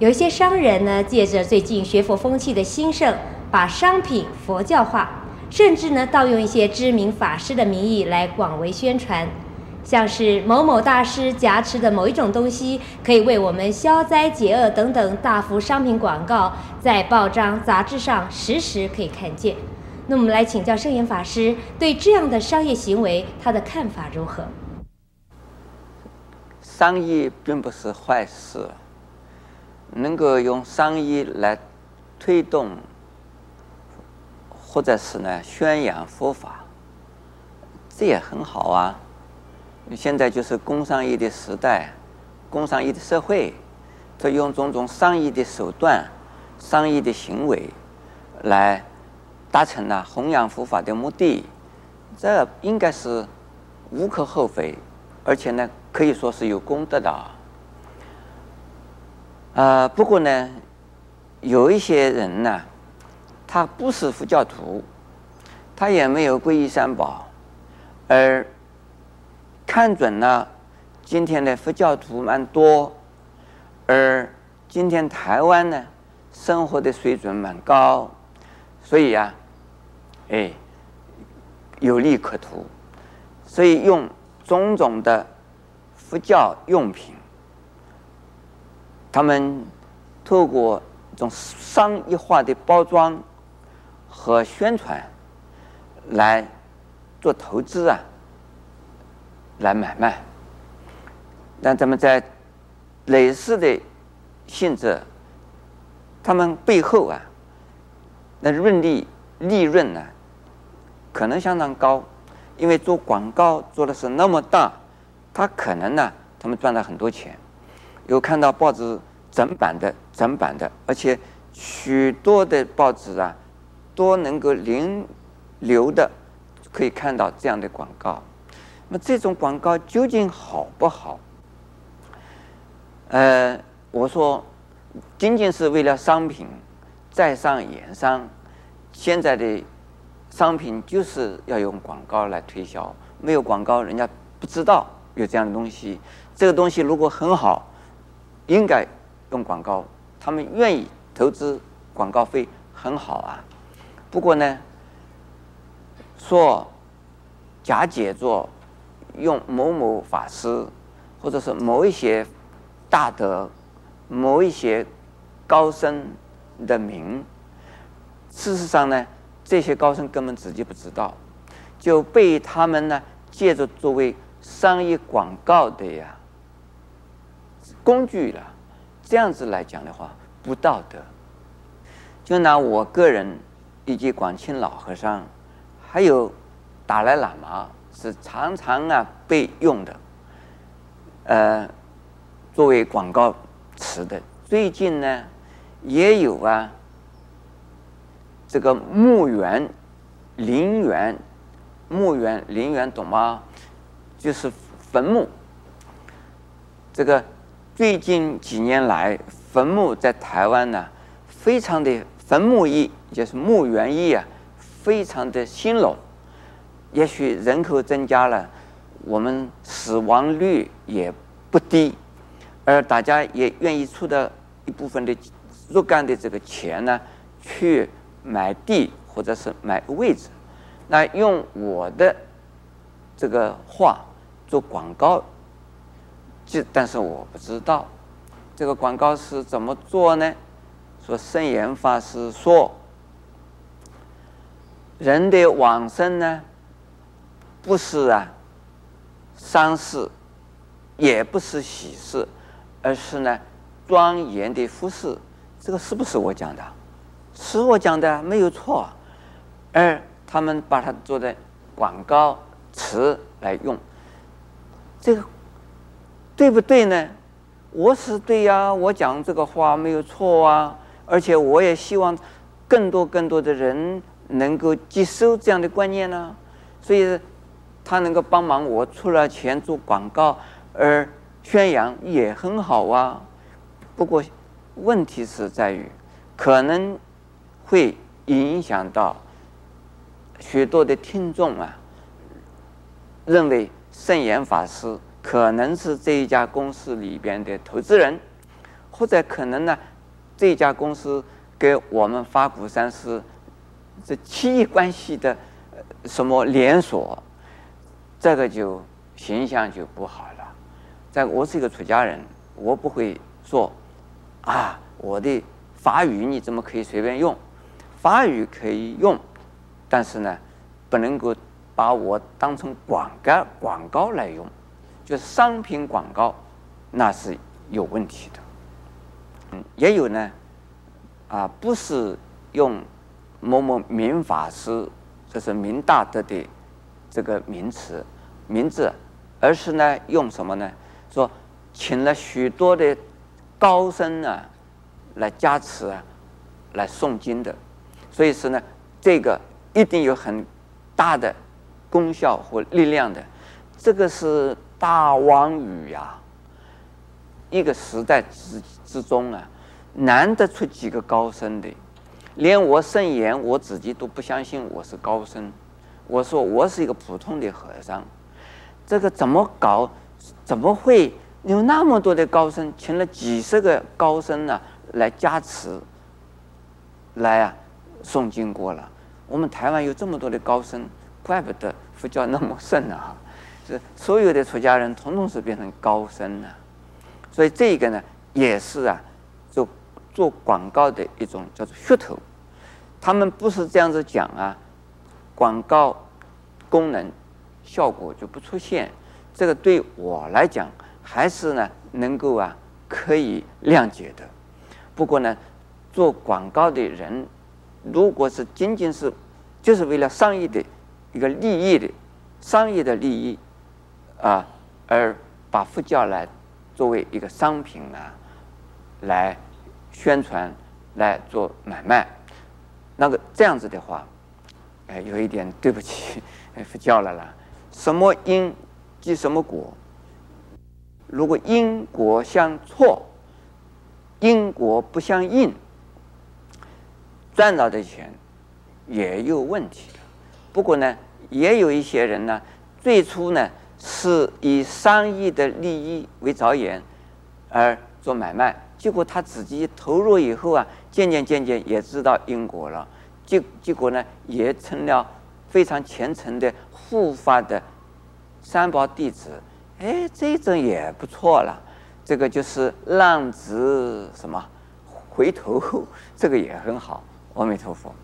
有一些商人呢，借着最近学佛风气的兴盛，把商品佛教化，甚至呢，盗用一些知名法师的名义来广为宣传，像是某某大师加持的某一种东西，可以为我们消灾解厄等等大幅商品广告，在报章杂志上时时可以看见。那我们来请教圣严法师，对这样的商业行为，他的看法如何？商业并不是坏事。能够用商业来推动，或者是呢宣扬佛法，这也很好啊。现在就是工商业的时代，工商业的社会，他用种种商业的手段、商业的行为来达成了弘扬佛法的目的，这应该是无可厚非，而且呢可以说是有功德的。啊、呃，不过呢，有一些人呢，他不是佛教徒，他也没有皈依三宝，而看准了今天的佛教徒蛮多，而今天台湾呢，生活的水准蛮高，所以、啊，哎，有利可图，所以用种种的佛教用品。他们透过这种商业化的包装和宣传来做投资啊，来买卖。但咱们在类似的性质，他们背后啊，那润利利润呢，可能相当高，因为做广告做的是那么大，他可能呢，他们赚了很多钱。有看到报纸整版的、整版的，而且许多的报纸啊，都能够零流的可以看到这样的广告。那么这种广告究竟好不好？呃，我说，仅仅是为了商品在商言商，现在的商品就是要用广告来推销，没有广告，人家不知道有这样的东西。这个东西如果很好。应该用广告，他们愿意投资广告费很好啊。不过呢，说假解作用某某法师，或者是某一些大德、某一些高僧的名，事实上呢，这些高僧根本自己不知道，就被他们呢借着作为商业广告的呀。工具了，这样子来讲的话不道德。就拿我个人以及广清老和尚，还有达赖喇嘛是常常啊被用的，呃，作为广告词的。最近呢，也有啊，这个墓园、陵园、墓园、陵园懂吗？就是坟墓，这个。最近几年来，坟墓在台湾呢，非常的坟墓业，就是墓园业啊，非常的兴隆。也许人口增加了，我们死亡率也不低，而大家也愿意出的一部分的若干的这个钱呢，去买地或者是买位置。那用我的这个话做广告。就但是我不知道这个广告是怎么做呢？说圣严法师说，人的往生呢，不是啊丧事，也不是喜事，而是呢庄严的服饰。这个是不是我讲的？是我讲的，没有错。而他们把它做的广告词来用，这个。对不对呢？我是对呀，我讲这个话没有错啊，而且我也希望更多更多的人能够接受这样的观念呢，所以他能够帮忙我出了钱做广告而宣扬也很好啊。不过问题是在于，可能会影响到许多的听众啊，认为圣严法师。可能是这一家公司里边的投资人，或者可能呢，这家公司给我们法鼓山是这企业关系的什么连锁，这个就形象就不好了。在我是一个出家人，我不会说啊，我的法语你怎么可以随便用？法语可以用，但是呢，不能够把我当成广告广告来用，就是商品广告，那是有问题的。嗯也有呢，啊，不是用某某明法师，这是明大德的这个名词名字，而是呢用什么呢？说请了许多的高僧呢来加持啊，来诵经的，所以说呢，这个一定有很大的功效和力量的，这个是大王语呀。一个时代之之中啊，难得出几个高僧的，连我圣言我自己都不相信我是高僧，我说我是一个普通的和尚，这个怎么搞？怎么会有那么多的高僧，请了几十个高僧呢来加持，来啊诵经过了？我们台湾有这么多的高僧，怪不得佛教那么盛啊！是所有的出家人统统是变成高僧了。所以这个呢，也是啊，做做广告的一种叫做噱头。他们不是这样子讲啊，广告功能效果就不出现。这个对我来讲，还是呢能够啊可以谅解的。不过呢，做广告的人，如果是仅仅是就是为了商业的一个利益的商业的利益啊，而把佛教来。作为一个商品呢，来宣传，来做买卖，那个这样子的话，哎，有一点对不起 佛教了啦。什么因即什么果，如果因果相错，因果不相应，赚到的钱也有问题的。不过呢，也有一些人呢，最初呢。是以商业的利益为着眼而做买卖，结果他自己投入以后啊，渐渐渐渐也知道因果了，结结果呢，也成了非常虔诚的护法的三宝弟子。哎，这种也不错了，这个就是浪子什么回头，这个也很好。阿弥陀佛。